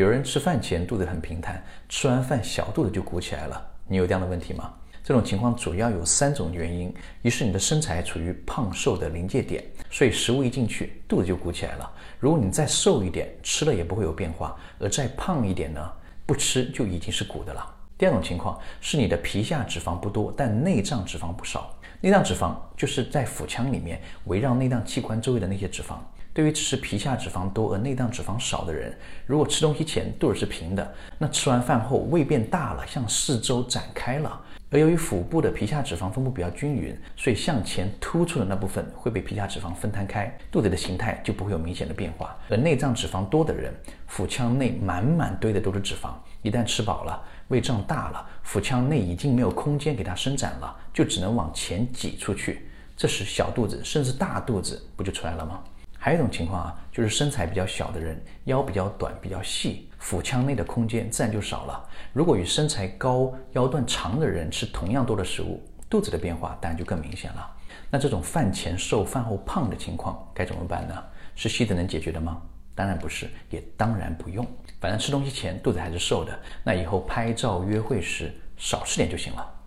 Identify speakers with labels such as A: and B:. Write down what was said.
A: 有人吃饭前肚子很平坦，吃完饭小肚子就鼓起来了。你有这样的问题吗？这种情况主要有三种原因：一是你的身材处于胖瘦的临界点，所以食物一进去，肚子就鼓起来了。如果你再瘦一点，吃了也不会有变化；而再胖一点呢，不吃就已经是鼓的了。第二种情况是你的皮下脂肪不多，但内脏脂肪不少。内脏脂肪就是在腹腔里面围绕内脏器官周围的那些脂肪。对于只是皮下脂肪多而内脏脂肪少的人，如果吃东西前肚子是平的，那吃完饭后胃变大了，向四周展开了。而由于腹部的皮下脂肪分布比较均匀，所以向前突出的那部分会被皮下脂肪分摊开，肚子的形态就不会有明显的变化。而内脏脂肪多的人，腹腔内满满堆的都是脂肪，一旦吃饱了，胃胀大了，腹腔内已经没有空间给它伸展了，就只能往前挤出去。这时小肚子甚至大肚子不就出来了吗？还有一种情况啊，就是身材比较小的人，腰比较短、比较细，腹腔内的空间自然就少了。如果与身材高、腰段长的人吃同样多的食物，肚子的变化当然就更明显了。那这种饭前瘦、饭后胖的情况该怎么办呢？是吸的能解决的吗？当然不是，也当然不用。反正吃东西前肚子还是瘦的，那以后拍照约会时少吃点就行了。